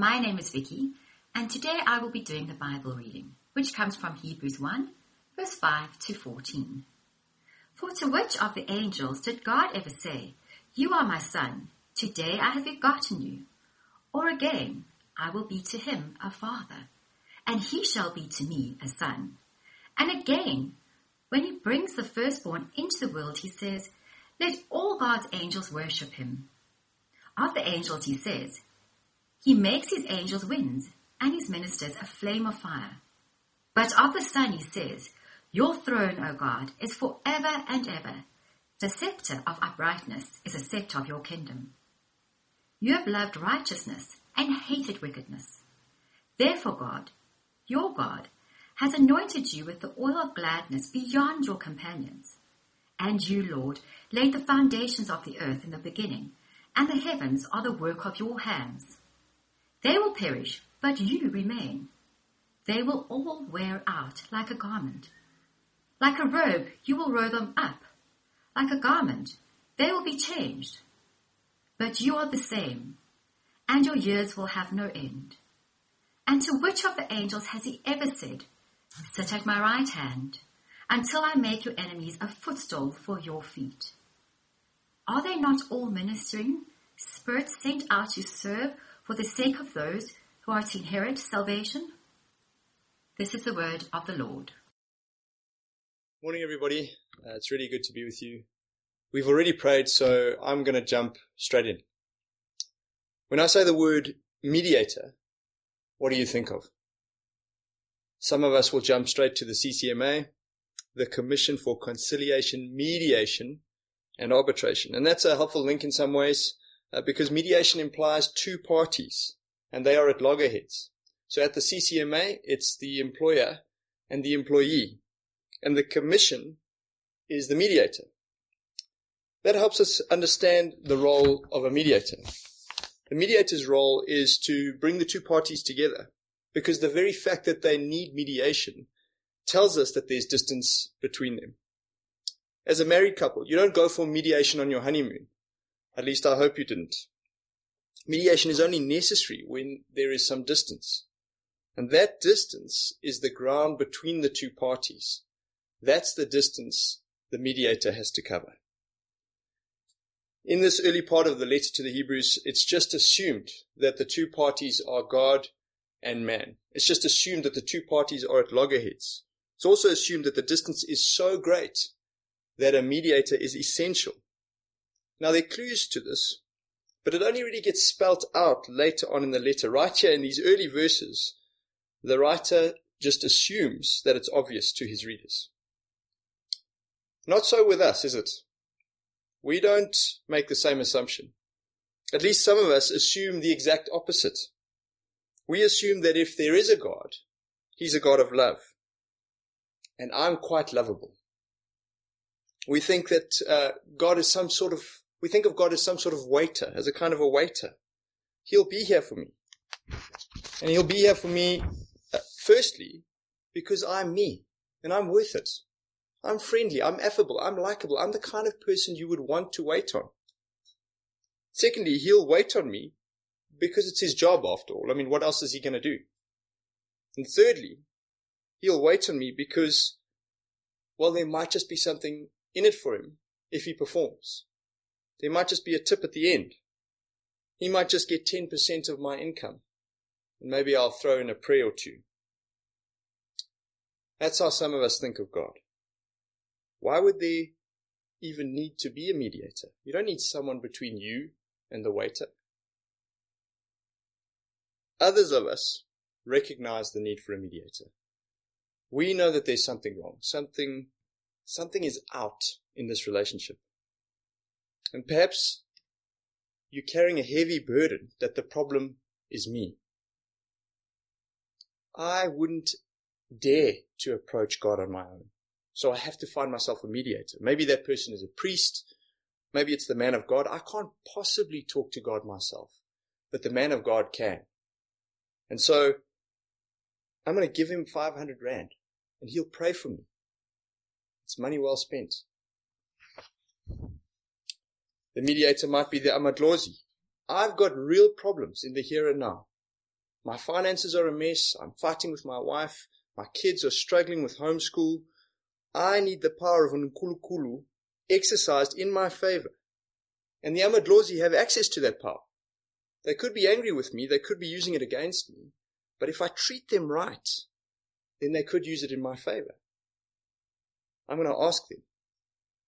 My name is Vicky, and today I will be doing the Bible reading, which comes from Hebrews 1, verse 5 to 14. For to which of the angels did God ever say, You are my son, today I have begotten you? Or again, I will be to him a father, and he shall be to me a son. And again, when he brings the firstborn into the world, he says, Let all God's angels worship him. Of the angels, he says, He makes his angels winds, and his ministers a flame of fire. But of the Son, he says, Your throne, O God, is for ever and ever. The scepter of uprightness is a scepter of your kingdom. You have loved righteousness and hated wickedness. Therefore, God, your God, has anointed you with the oil of gladness beyond your companions. And you, Lord, laid the foundations of the earth in the beginning, and the heavens are the work of your hands. They will perish, but you remain. They will all wear out like a garment. Like a robe, you will roll them up. Like a garment, they will be changed. But you are the same, and your years will have no end. And to which of the angels has he ever said, Sit at my right hand, until I make your enemies a footstool for your feet? Are they not all ministering spirits sent out to serve for the sake of those who are to inherit salvation? This is the word of the Lord. Morning, everybody. Uh, it's really good to be with you. We've already prayed, so I'm going to jump straight in. When I say the word mediator, what do you think of? Some of us will jump straight to the CCMA, the Commission for Conciliation, Mediation, and Arbitration. And that's a helpful link in some ways uh, because mediation implies two parties and they are at loggerheads. So at the CCMA, it's the employer and the employee and the commission is the mediator. That helps us understand the role of a mediator. The mediator's role is to bring the two parties together because the very fact that they need mediation tells us that there's distance between them. As a married couple, you don't go for mediation on your honeymoon. At least I hope you didn't. Mediation is only necessary when there is some distance. And that distance is the ground between the two parties. That's the distance the mediator has to cover. In this early part of the letter to the Hebrews, it's just assumed that the two parties are God and man. It's just assumed that the two parties are at loggerheads. It's also assumed that the distance is so great that a mediator is essential. Now there are clues to this, but it only really gets spelt out later on in the letter. Right here in these early verses, the writer just assumes that it's obvious to his readers. Not so with us, is it? We don't make the same assumption. At least some of us assume the exact opposite. We assume that if there is a God, He's a God of love. And I'm quite lovable. We think that uh, God is some sort of, we think of God as some sort of waiter, as a kind of a waiter. He'll be here for me. And He'll be here for me, uh, firstly, because I'm me and I'm worth it. I'm friendly, I'm affable, I'm likable, I'm the kind of person you would want to wait on. Secondly, he'll wait on me because it's his job after all. I mean, what else is he going to do? And thirdly, he'll wait on me because, well, there might just be something in it for him if he performs. There might just be a tip at the end. He might just get 10% of my income. And maybe I'll throw in a prayer or two. That's how some of us think of God. Why would there even need to be a mediator? You don't need someone between you and the waiter. Others of us recognize the need for a mediator. We know that there's something wrong. Something, something is out in this relationship. And perhaps you're carrying a heavy burden that the problem is me. I wouldn't dare to approach God on my own. So I have to find myself a mediator. Maybe that person is a priest. Maybe it's the man of God. I can't possibly talk to God myself, but the man of God can. And so I'm going to give him 500 rand and he'll pray for me. It's money well spent. The mediator might be the Amadlozi. I've got real problems in the here and now. My finances are a mess. I'm fighting with my wife. My kids are struggling with homeschool. I need the power of Nkulunkulu exercised in my favor. And the Amadlozi have access to that power. They could be angry with me. They could be using it against me. But if I treat them right, then they could use it in my favor. I'm going to ask them.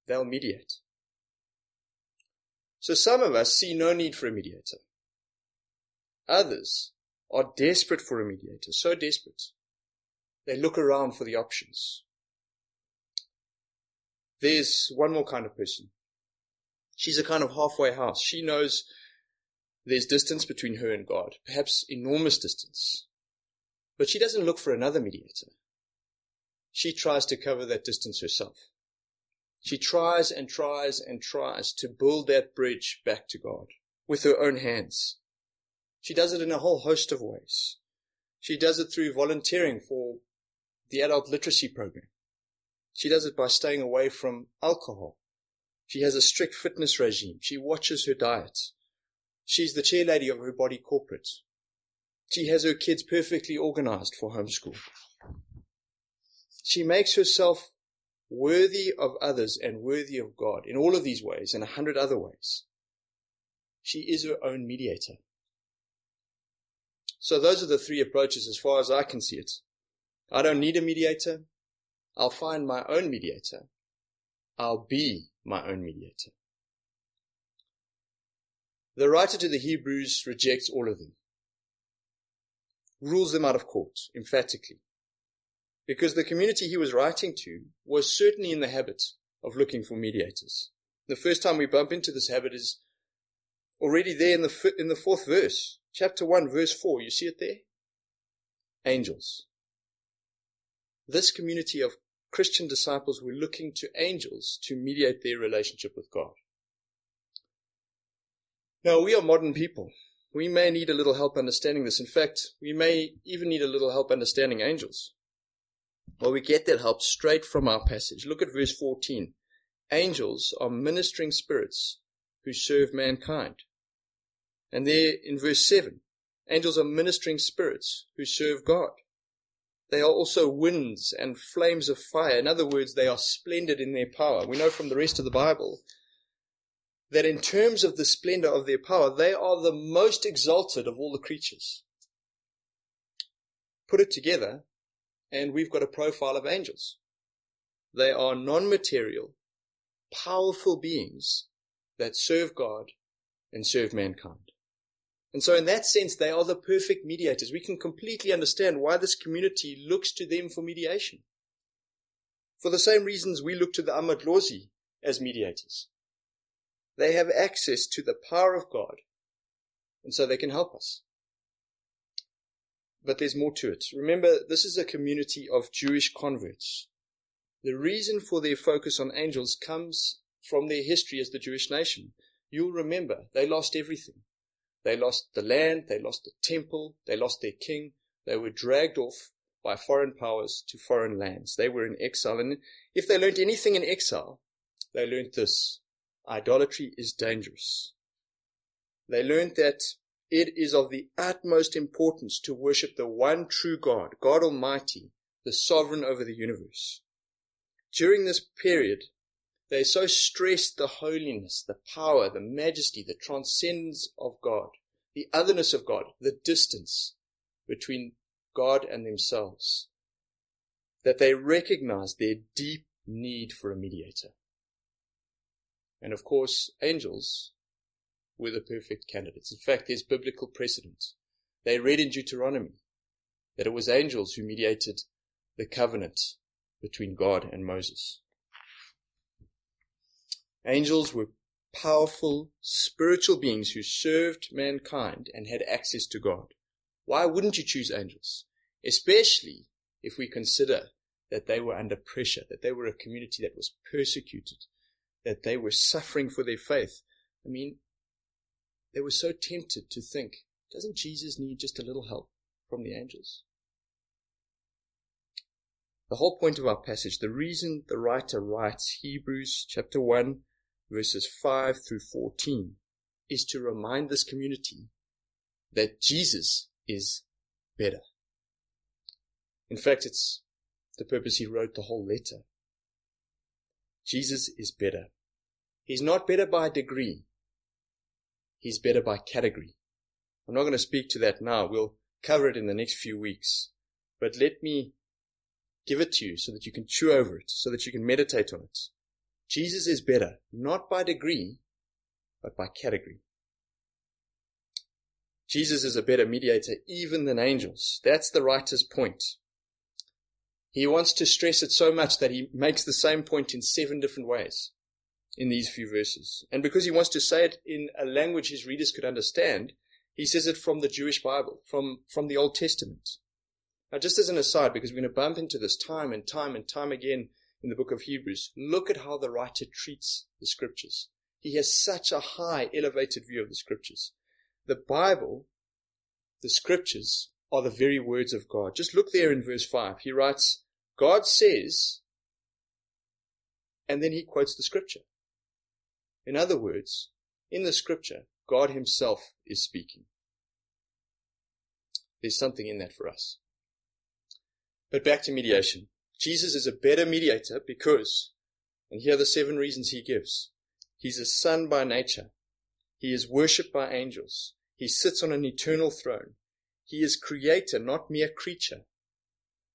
They'll mediate. So some of us see no need for a mediator. Others are desperate for a mediator, so desperate. They look around for the options. There's one more kind of person. She's a kind of halfway house. She knows there's distance between her and God, perhaps enormous distance. But she doesn't look for another mediator. She tries to cover that distance herself. She tries and tries and tries to build that bridge back to God with her own hands. She does it in a whole host of ways. She does it through volunteering for the adult literacy program. She does it by staying away from alcohol. She has a strict fitness regime. She watches her diet. She's the chair lady of her body corporate. She has her kids perfectly organized for homeschool. She makes herself worthy of others and worthy of God in all of these ways and a hundred other ways. She is her own mediator. So those are the three approaches as far as I can see it. I don't need a mediator. I'll find my own mediator. I'll be my own mediator. The writer to the Hebrews rejects all of them, rules them out of court emphatically because the community he was writing to was certainly in the habit of looking for mediators. The first time we bump into this habit is already there in the, in the fourth verse, chapter 1, verse 4. You see it there? Angels. This community of Christian disciples were looking to angels to mediate their relationship with God. Now, we are modern people. We may need a little help understanding this. In fact, we may even need a little help understanding angels. Well, we get that help straight from our passage. Look at verse 14. Angels are ministering spirits who serve mankind. And there in verse 7, angels are ministering spirits who serve God. They are also winds and flames of fire. In other words, they are splendid in their power. We know from the rest of the Bible that in terms of the splendor of their power, they are the most exalted of all the creatures. Put it together, and we've got a profile of angels. They are non-material, powerful beings that serve God and serve mankind. And so in that sense, they are the perfect mediators. We can completely understand why this community looks to them for mediation. For the same reasons we look to the Amadlozi as mediators. They have access to the power of God, and so they can help us but there's more to it. Remember, this is a community of Jewish converts. The reason for their focus on angels comes from their history as the Jewish nation. You'll remember, they lost everything. They lost the land, they lost the temple, they lost their king, they were dragged off by foreign powers to foreign lands. They were in exile, and if they learned anything in exile, they learned this. Idolatry is dangerous. They learned that it is of the utmost importance to worship the one true God, God Almighty, the sovereign over the universe. During this period, they so stressed the holiness, the power, the majesty, the transcendence of God, the otherness of God, the distance between God and themselves, that they recognized their deep need for a mediator. And of course, angels were the perfect candidates. In fact, there's biblical precedent. They read in Deuteronomy that it was angels who mediated the covenant between God and Moses. Angels were powerful spiritual beings who served mankind and had access to God. Why wouldn't you choose angels? Especially if we consider that they were under pressure, that they were a community that was persecuted, that they were suffering for their faith. I mean, they were so tempted to think, doesn't Jesus need just a little help from the angels? The whole point of our passage, the reason the writer writes Hebrews chapter 1, verses 5 through 14, is to remind this community that Jesus is better. In fact, it's the purpose he wrote the whole letter. Jesus is better. He's not better by degree. He's better by category. I'm not going to speak to that now. We'll cover it in the next few weeks. But let me give it to you so that you can chew over it, so that you can meditate on it. Jesus is better, not by degree, but by category. Jesus is a better mediator even than angels. That's the writer's point. He wants to stress it so much that he makes the same point in seven different ways in these few verses. And because he wants to say it in a language his readers could understand, he says it from the Jewish Bible, from, from the Old Testament. Now, just as an aside, because we're going to bump into this time and time and time again in the book of Hebrews, look at how the writer treats the scriptures. He has such a high, elevated view of the scriptures. The Bible, the scriptures, are the very words of God. Just look there in verse 5. He writes, God says, and then he quotes the scripture. In other words, in the scripture, God himself is speaking. There's something in that for us. But back to mediation. Jesus is a better mediator because, and here are the seven reasons he gives. He's a son by nature. He is worshipped by angels. He sits on an eternal throne. He is creator, not mere creature.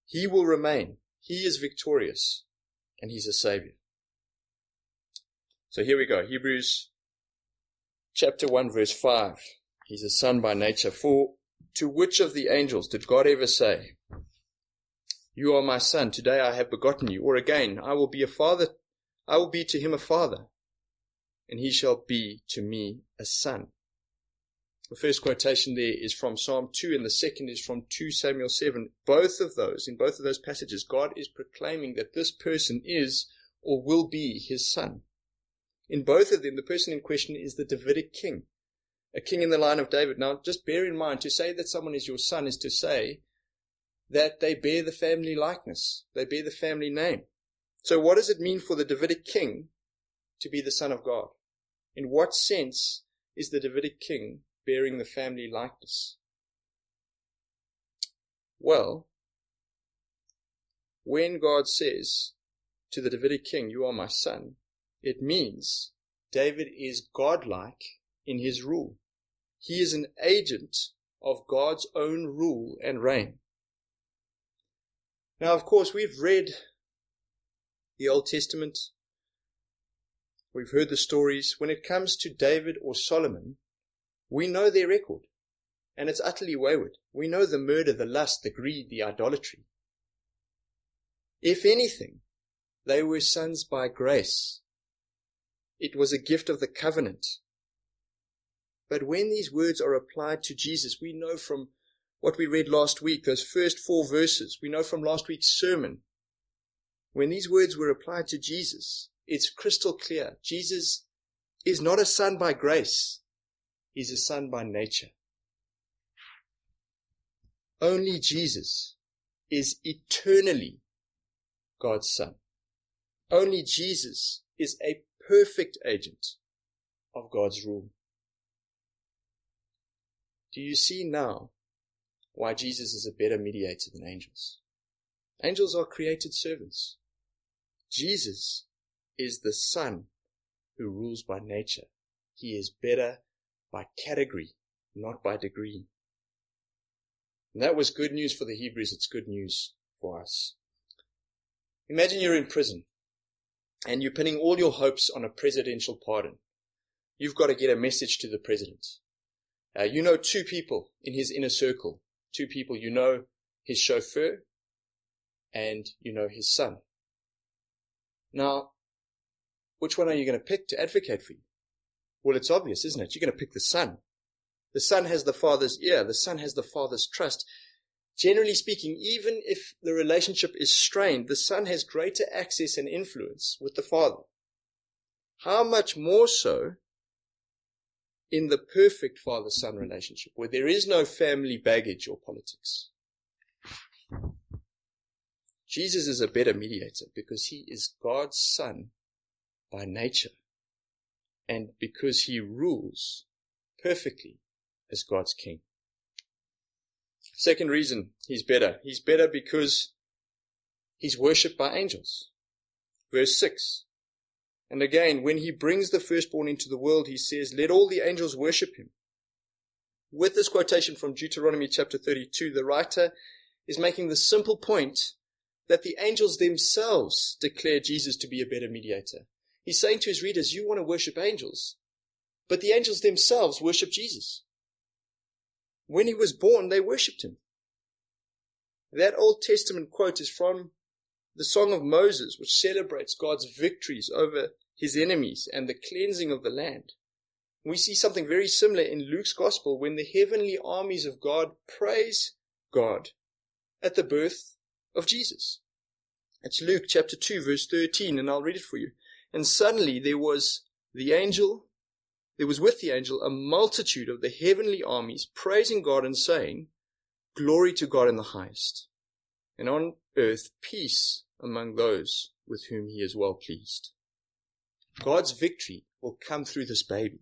He will remain. He is victorious. And he's a savior. So here we go. Hebrews chapter 1 verse 5. He's a son by nature. For to which of the angels did God ever say, You are my son, today I have begotten you? Or again, I will be a father, I will be to him a father, and he shall be to me a son. The first quotation there is from Psalm 2 and the second is from 2 Samuel 7. Both of those, in both of those passages, God is proclaiming that this person is or will be his son. In both of them, the person in question is the Davidic king, a king in the line of David. Now, just bear in mind, to say that someone is your son is to say that they bear the family likeness, they bear the family name. So, what does it mean for the Davidic king to be the son of God? In what sense is the Davidic king bearing the family likeness? Well, when God says to the Davidic king, You are my son, it means David is godlike in his rule. He is an agent of God's own rule and reign. Now, of course, we've read the Old Testament. We've heard the stories. When it comes to David or Solomon, we know their record, and it's utterly wayward. We know the murder, the lust, the greed, the idolatry. If anything, they were sons by grace it was a gift of the covenant. But when these words are applied to Jesus, we know from what we read last week, those first four verses, we know from last week's sermon, when these words were applied to Jesus, it's crystal clear. Jesus is not a son by grace. He's a son by nature. Only Jesus is eternally God's son. Only Jesus is a perfect agent of God's rule. Do you see now why Jesus is a better mediator than angels? Angels are created servants. Jesus is the Son who rules by nature. He is better by category, not by degree. And that was good news for the Hebrews. It's good news for us. Imagine you're in prison and you're pinning all your hopes on a presidential pardon, you've got to get a message to the president. Uh, you know two people in his inner circle. Two people. You know his chauffeur and you know his son. Now, which one are you going to pick to advocate for you? Well, it's obvious, isn't it? You're going to pick the son. The son has the father's ear. The son has the father's trust generally speaking, even if the relationship is strained, the son has greater access and influence with the father. How much more so in the perfect father son relationship, where there is no family baggage or politics? Jesus is a better mediator because he is God's son by nature and because he rules perfectly as God's king. Second reason he's better. He's better because he's worshipped by angels. Verse 6. And again, when he brings the firstborn into the world, he says, Let all the angels worship him. With this quotation from Deuteronomy chapter 32, the writer is making the simple point that the angels themselves declare Jesus to be a better mediator. He's saying to his readers, You want to worship angels, but the angels themselves worship Jesus. When he was born, they worshipped him. That Old Testament quote is from the Song of Moses, which celebrates God's victories over his enemies and the cleansing of the land. We see something very similar in Luke's Gospel when the heavenly armies of God praise God at the birth of Jesus. It's Luke chapter 2, verse 13, and I'll read it for you. And suddenly there was the angel, there was with the angel a multitude of the heavenly armies praising God and saying, Glory to God in the highest, and on earth peace among those with whom he is well pleased. God's victory will come through this baby.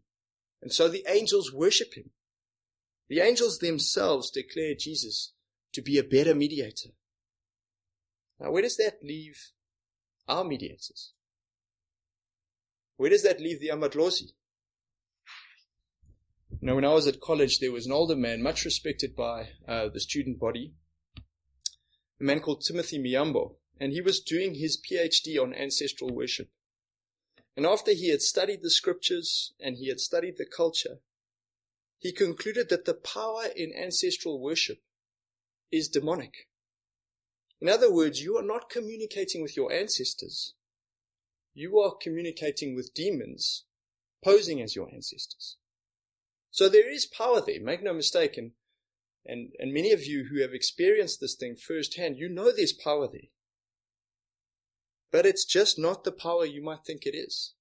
And so the angels worship him. The angels themselves declare Jesus to be a better mediator. Now, where does that leave our mediators? Where does that leave the Amadlozi? You know, when I was at college, there was an older man, much respected by uh, the student body, a man called Timothy Miyambo, and he was doing his PhD on ancestral worship. And after he had studied the scriptures and he had studied the culture, he concluded that the power in ancestral worship is demonic. In other words, you are not communicating with your ancestors. You are communicating with demons posing as your ancestors. So there is power there, make no mistake. And, and, and many of you who have experienced this thing firsthand, you know there's power there. But it's just not the power you might think it is.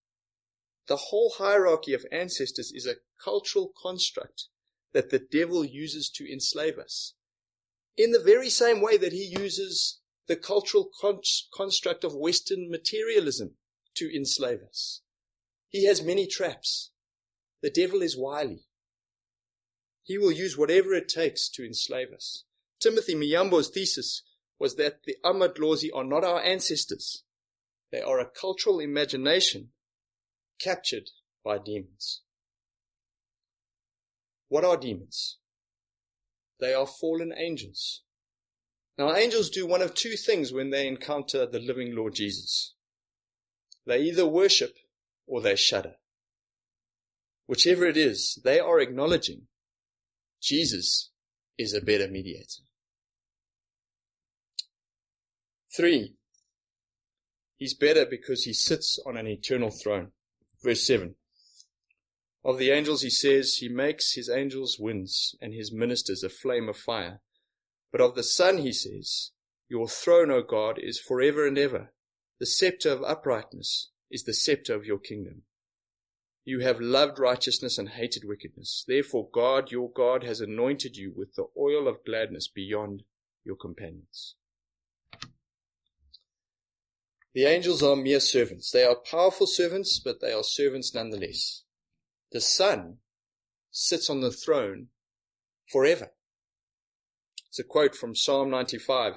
The whole hierarchy of ancestors is a cultural construct that the devil uses to enslave us. In the very same way that he uses the cultural con- construct of Western materialism to enslave us. He has many traps. The devil is wily. He will use whatever it takes to enslave us. Timothy Miyambo's thesis was that the Amadlozi are not our ancestors. They are a cultural imagination captured by demons. What are demons? They are fallen angels. Now, angels do one of two things when they encounter the living Lord Jesus. They either worship or they shudder. Whichever it is, they are acknowledging Jesus is a better mediator. Three, He's better because he sits on an eternal throne. Verse 7. Of the angels, he says, He makes his angels winds and his ministers a flame of fire. But of the Son, he says, Your throne, O God, is forever and ever. The scepter of uprightness is the scepter of your kingdom. You have loved righteousness and hated wickedness. Therefore, God, your God, has anointed you with the oil of gladness beyond your companions. The angels are mere servants. They are powerful servants, but they are servants nonetheless. The Son sits on the throne forever. It's a quote from Psalm 95.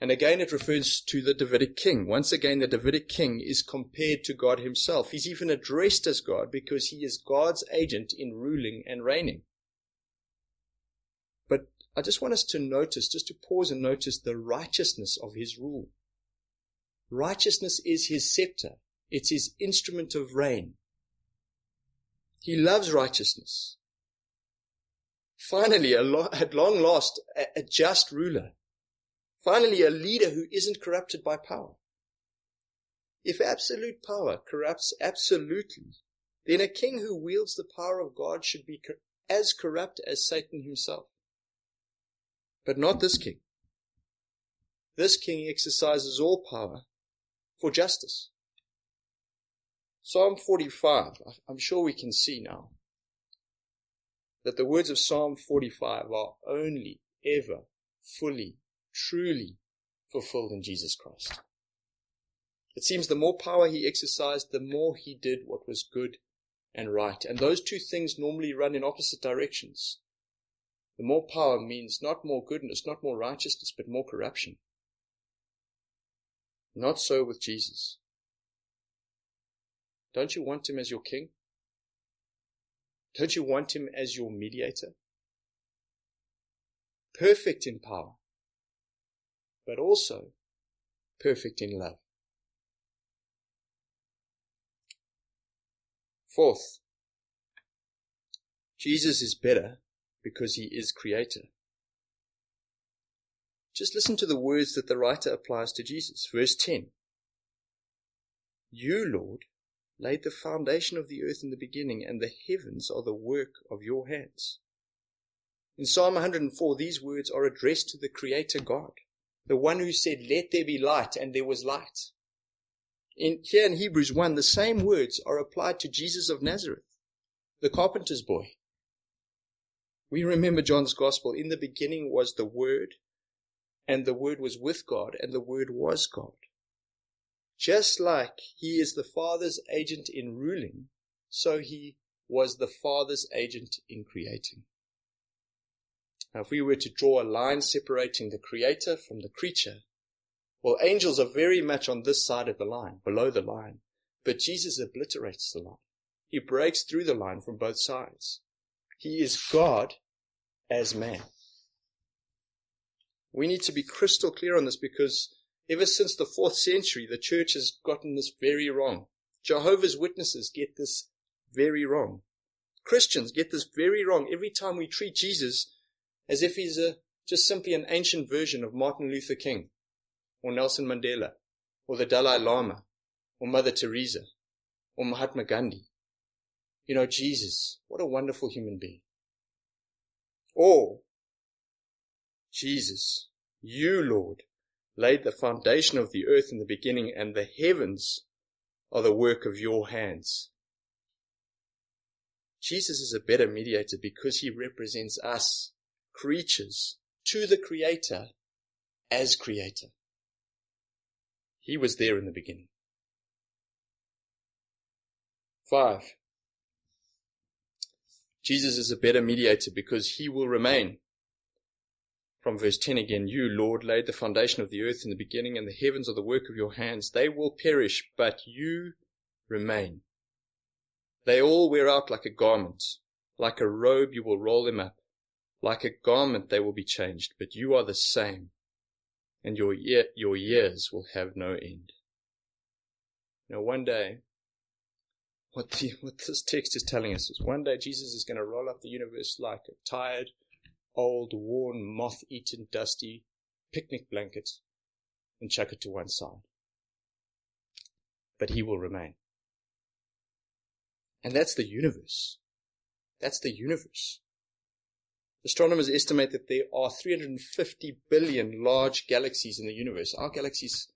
And again, it refers to the Davidic king. Once again, the Davidic king is compared to God himself. He's even addressed as God because he is God's agent in ruling and reigning. But I just want us to notice, just to pause and notice the righteousness of his rule. Righteousness is his scepter. It's his instrument of reign. He loves righteousness. Finally, at long last, a just ruler. Finally, a leader who isn't corrupted by power. If absolute power corrupts absolutely, then a king who wields the power of God should be as corrupt as Satan himself. But not this king. This king exercises all power for justice. Psalm 45, I'm sure we can see now that the words of Psalm 45 are only ever fully, truly fulfilled in Jesus Christ. It seems the more power he exercised, the more he did what was good and right. And those two things normally run in opposite directions. the more power means not more goodness, not more righteousness, but more corruption. Not so with Jesus. Don't you want him as your king? Don't you want him as your mediator? Perfect in power, but also perfect in love. Fourth, Jesus is better because he is creator. Just listen to the words that the writer applies to Jesus. Verse 10. You, Lord, laid the foundation of the earth in the beginning, and the heavens are the work of your hands. In Psalm 104, these words are addressed to the Creator God, the one who said, Let there be light, and there was light. In, here in Hebrews 1, the same words are applied to Jesus of Nazareth, the carpenter's boy. We remember John's gospel. In the beginning was the Word, and the Word was with God, and the Word was God. Just like he is the Father's agent in ruling, so he was the Father's agent in creating. Now, if we were to draw a line separating the Creator from the creature, well, angels are very much on this side of the line, below the line. But Jesus obliterates the line. He breaks through the line from both sides. He is God as man. We need to be crystal clear on this because ever since the fourth century, the church has gotten this very wrong. Jehovah's Witnesses get this very wrong. Christians get this very wrong every time we treat Jesus as if he's a, just simply an ancient version of Martin Luther King or Nelson Mandela or the Dalai Lama or Mother Teresa or Mahatma Gandhi. You know, Jesus, what a wonderful human being. Or, Jesus, you, Lord, laid the foundation of the earth in the beginning, and the heavens are the work of your hands. Jesus is a better mediator because he represents us, creatures, to the Creator as Creator. He was there in the beginning. Five. Jesus is a better mediator because he will remain. From verse 10 again, you, Lord, laid the foundation of the earth in the beginning, and the heavens are the work of your hands. They will perish, but you remain. They all wear out like a garment. Like a robe, you will roll them up. Like a garment, they will be changed, but you are the same and your your years will have no end. Now, one day, what the, what this text is telling us is one day Jesus is going to roll up the universe like a tired, old, worn, moth-eaten, dusty picnic blanket and chuck it to one side. But he will remain. And that's the universe. That's the universe. Astronomers estimate that there are 350 billion large galaxies in the universe. Our galaxies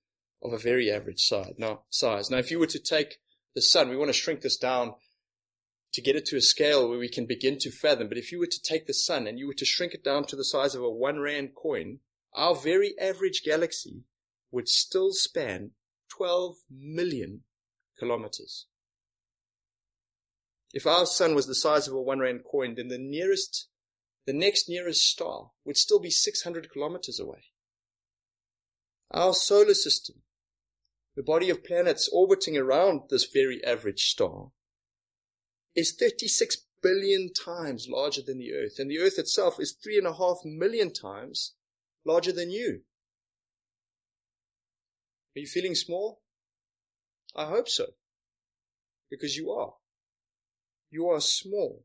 of a very average size. Now, size. Now, if you were to take the sun, we want to shrink this down to get it to a scale where we can begin to fathom. But if you were to take the sun and you were to shrink it down to the size of a one rand coin, our very average galaxy would still span 12 million kilometers. If our sun was the size of a one rand coin, then the nearest the next nearest star would still be 600 kilometers away. Our solar system, the body of planets orbiting around this very average star, is 36 billion times larger than the Earth, and the Earth itself is three and a half million times larger than you. Are you feeling small? I hope so. Because you are. You are small,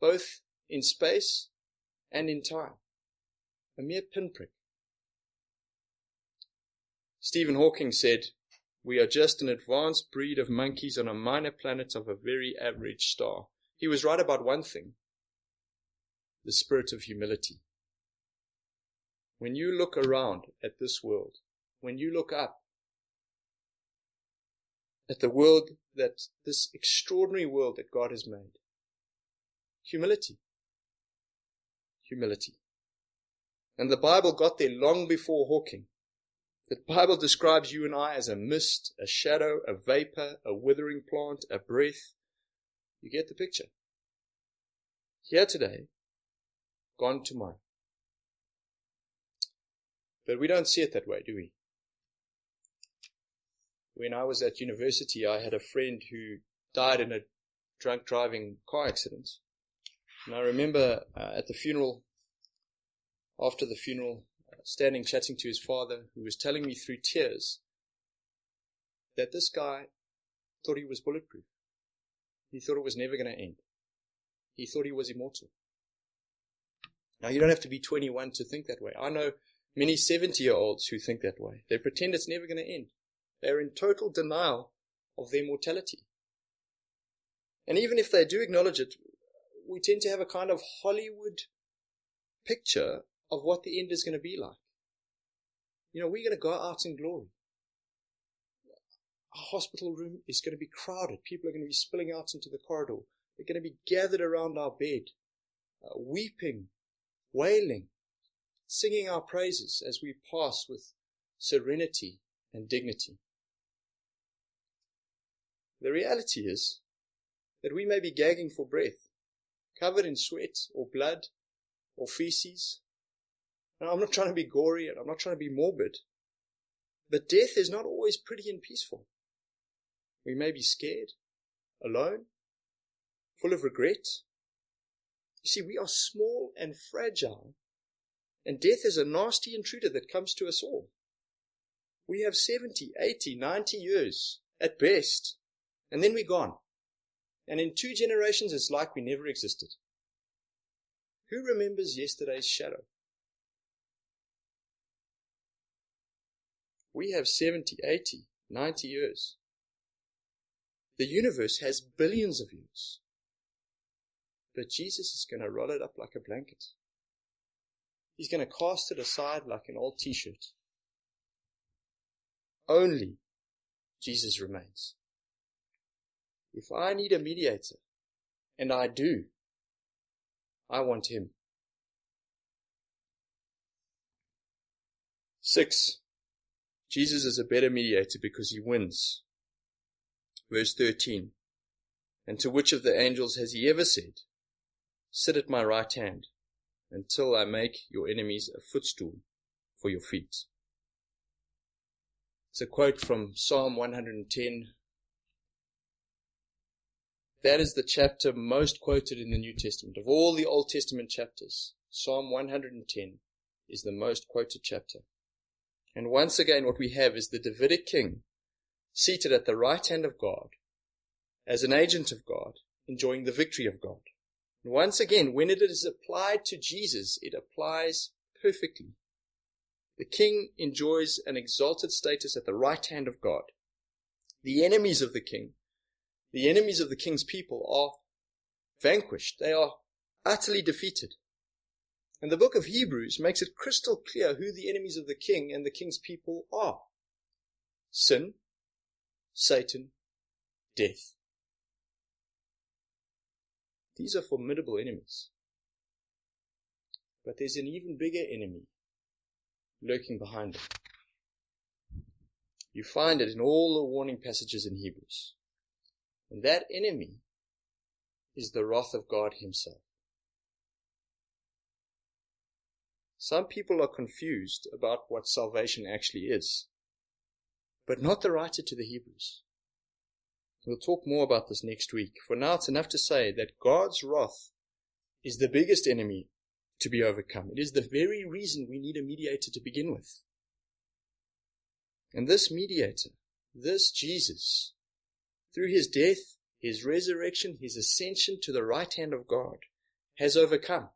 both in space and in time. A mere pinprick. Stephen Hawking said, We are just an advanced breed of monkeys on a minor planet of a very average star. He was right about one thing the spirit of humility. When you look around at this world, when you look up at the world that this extraordinary world that God has made, humility humility. And the Bible got there long before Hawking. The Bible describes you and I as a mist, a shadow, a vapor, a withering plant, a breath. You get the picture. Here today, gone tomorrow. But we don't see it that way, do we? When I was at university, I had a friend who died in a drunk driving car accident. And I remember uh, at the funeral, after the funeral, uh, standing chatting to his father, who was telling me through tears that this guy thought he was bulletproof. He thought it was never going to end. He thought he was immortal. Now, you don't have to be 21 to think that way. I know many 70 year olds who think that way. They pretend it's never going to end. They're in total denial of their mortality. And even if they do acknowledge it, we tend to have a kind of Hollywood picture of what the end is going to be like. You know, we're going to go out in glory. Our hospital room is going to be crowded. People are going to be spilling out into the corridor. They're going to be gathered around our bed, uh, weeping, wailing, singing our praises as we pass with serenity and dignity. The reality is that we may be gagging for breath, covered in sweat or blood or feces. Now, I'm not trying to be gory and I'm not trying to be morbid, but death is not always pretty and peaceful. We may be scared, alone, full of regret. You see, we are small and fragile, and death is a nasty intruder that comes to us all. We have 70, 80, 90 years at best, and then we're gone. And in two generations, it's like we never existed. Who remembers yesterday's shadow? We have 70, 80, 90 years. The universe has billions of years. But Jesus is going to roll it up like a blanket. He's going to cast it aside like an old t-shirt. Only Jesus remains. If I need a mediator, and I do, I want him. Six, Jesus is a better mediator because he wins. Verse 13. And to which of the angels has he ever said, Sit at my right hand until I make your enemies a footstool for your feet? It's a quote from Psalm 110. That is the chapter most quoted in the New Testament. Of all the Old Testament chapters, Psalm 110 is the most quoted chapter. And once again, what we have is the Davidic king seated at the right hand of God, as an agent of God, enjoying the victory of God. And once again, when it is applied to Jesus, it applies perfectly. The king enjoys an exalted status at the right hand of God. The enemies of the king, the enemies of the king's people are vanquished. They are utterly defeated. And the book of Hebrews makes it crystal clear who the enemies of the king and the king's people are. Sin, Satan, death. These are formidable enemies. But there's an even bigger enemy lurking behind them. You find it in all the warning passages in Hebrews. And that enemy is the wrath of God Himself. Some people are confused about what salvation actually is but not the writer to the Hebrews. We'll talk more about this next week. For now, it's enough to say that God's wrath is the biggest enemy to be overcome. It is the very reason we need a mediator to begin with. And this mediator, this Jesus, through his death, his resurrection, his ascension to the right hand of God, has overcome.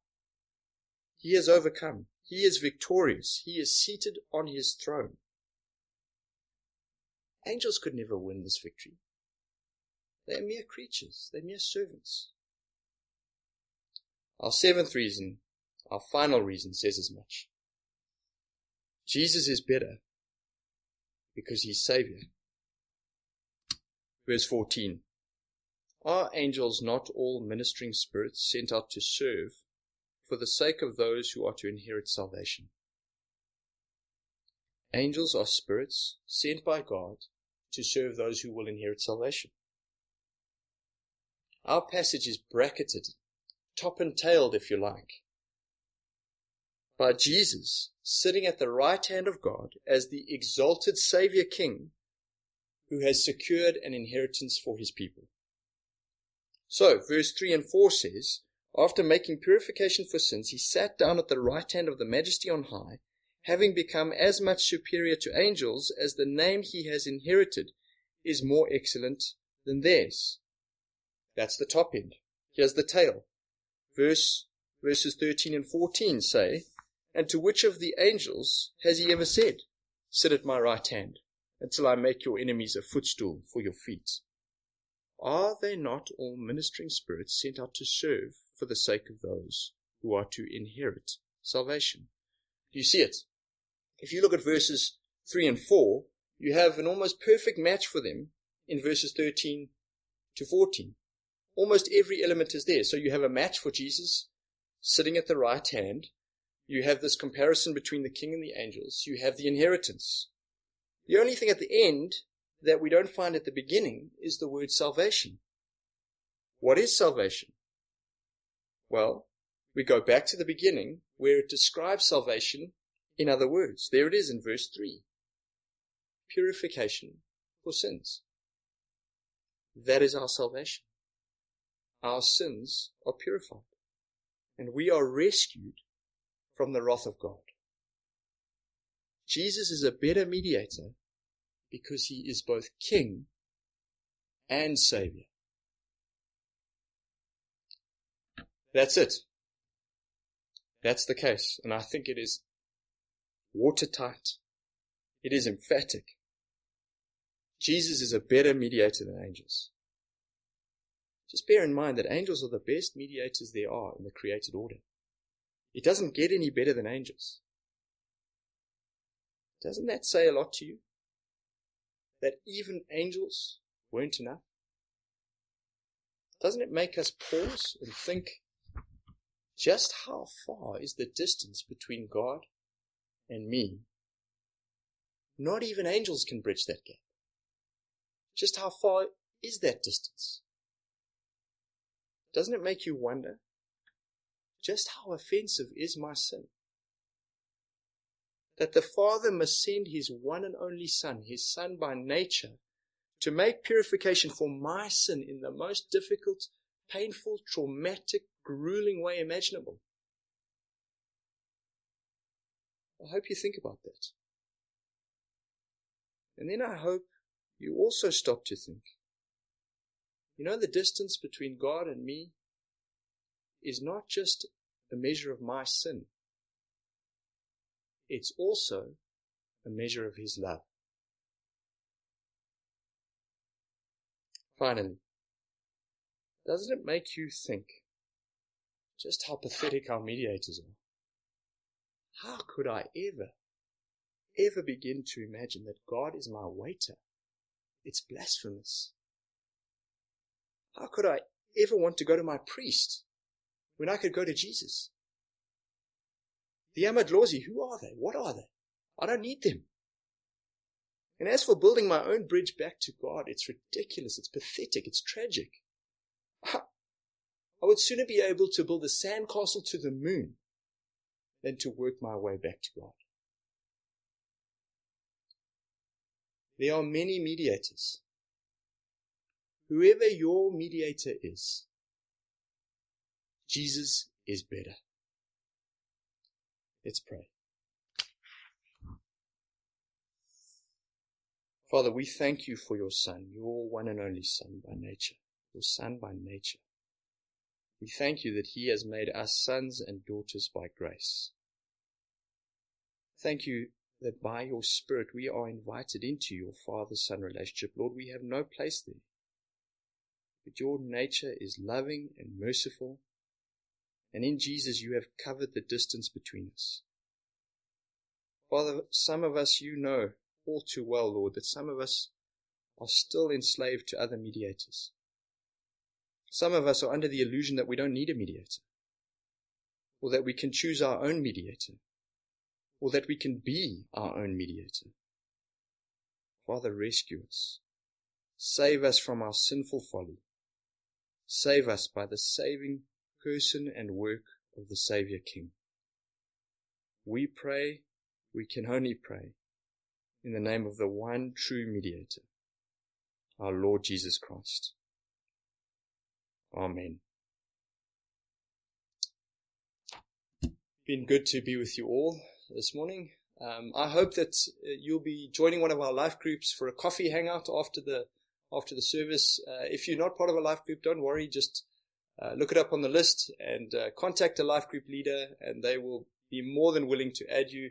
He has overcome. He is victorious. He is seated on his throne. Angels could never win this victory. They are mere creatures, they're mere servants. Our seventh reason, our final reason, says as much. Jesus is better because he's Savior. Verse 14. Are angels not all ministering spirits sent out to serve for the sake of those who are to inherit salvation? Angels are spirits sent by God to serve those who will inherit salvation. Our passage is bracketed, top and tailed, if you like. by Jesus sitting at the right hand of God as the exalted Savior King who has secured an inheritance for his people. So, verse 3 and 4 says, After making purification for sins, he sat down at the right hand of the majesty on high, having become as much superior to angels as the name he has inherited is more excellent than theirs. That's the top end. Here's the tail. Verse, verses 13 and 14 say, And to which of the angels has he ever said, Sit at my right hand, until I make your enemies a footstool for your feet? Are they not all ministering spirits sent out to serve for the sake of those who are to inherit salvation? Do you see it? If you look at verses 3 and 4, you have an almost perfect match for them in verses 13 to 14. Almost every element is there. So you have a match for Jesus sitting at the right hand. You have this comparison between the king and the angels. You have the inheritance. The only thing at the end that we don't find at the beginning is the word salvation. What is salvation? Well, we go back to the beginning where it describes salvation in other words. There it is in verse 3 purification for sins. That is our salvation. Our sins are purified and we are rescued from the wrath of God. Jesus is a better mediator because he is both king and savior. That's it. That's the case. And I think it is watertight. It is emphatic. Jesus is a better mediator than angels. Just bear in mind that angels are the best mediators there are in the created order. It doesn't get any better than angels. Doesn't that say a lot to you? That even angels weren't enough? Doesn't it make us pause and think just how far is the distance between God and me? Not even angels can bridge that gap. Just how far is that distance? Doesn't it make you wonder just how offensive is my sin? That the Father must send His one and only Son, His Son by nature, to make purification for my sin in the most difficult, painful, traumatic, grueling way imaginable. I hope you think about that. And then I hope you also stop to think. You know, the distance between God and me is not just a measure of my sin. It's also a measure of His love. Finally, doesn't it make you think just how pathetic our mediators are? How could I ever, ever begin to imagine that God is my waiter? It's blasphemous. How could I ever want to go to my priest when I could go to Jesus? The Amadlozi, who are they? What are they? I don't need them. And as for building my own bridge back to God, it's ridiculous, it's pathetic, it's tragic. I would sooner be able to build a sandcastle to the moon than to work my way back to God. There are many mediators. Whoever your mediator is, Jesus is better. Let's pray. Father, we thank you for your Son, your one and only Son by nature, your Son by nature. We thank you that he has made us sons and daughters by grace. Thank you that by your Spirit we are invited into your Father Son relationship. Lord, we have no place there. But your nature is loving and merciful, and in Jesus you have covered the distance between us. Father, some of us you know all too well, Lord, that some of us are still enslaved to other mediators. Some of us are under the illusion that we don't need a mediator, or that we can choose our own mediator or that we can be our own mediator. Father, rescue us. Save us from our sinful folly. Save us by the saving person and work of the Saviour King. we pray, we can only pray in the name of the one true mediator, our Lord Jesus Christ. Amen. Been good to be with you all this morning. Um, I hope that uh, you'll be joining one of our life groups for a coffee hangout after the after the service. Uh, if you're not part of a life group, don't worry. Just uh, look it up on the list and uh, contact a life group leader, and they will be more than willing to add you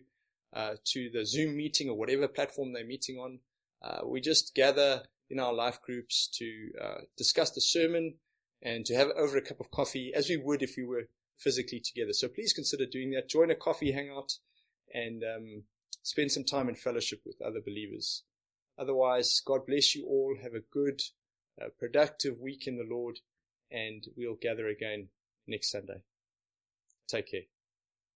uh, to the Zoom meeting or whatever platform they're meeting on. Uh, we just gather in our life groups to discuss the sermon and to have over a cup of coffee as we would if we were physically together. So please consider doing that. Join a coffee hangout and um, spend some time in fellowship with other believers. Otherwise, God bless you all. Have a good, uh, productive week in the Lord, and we'll gather again next Sunday. Take care.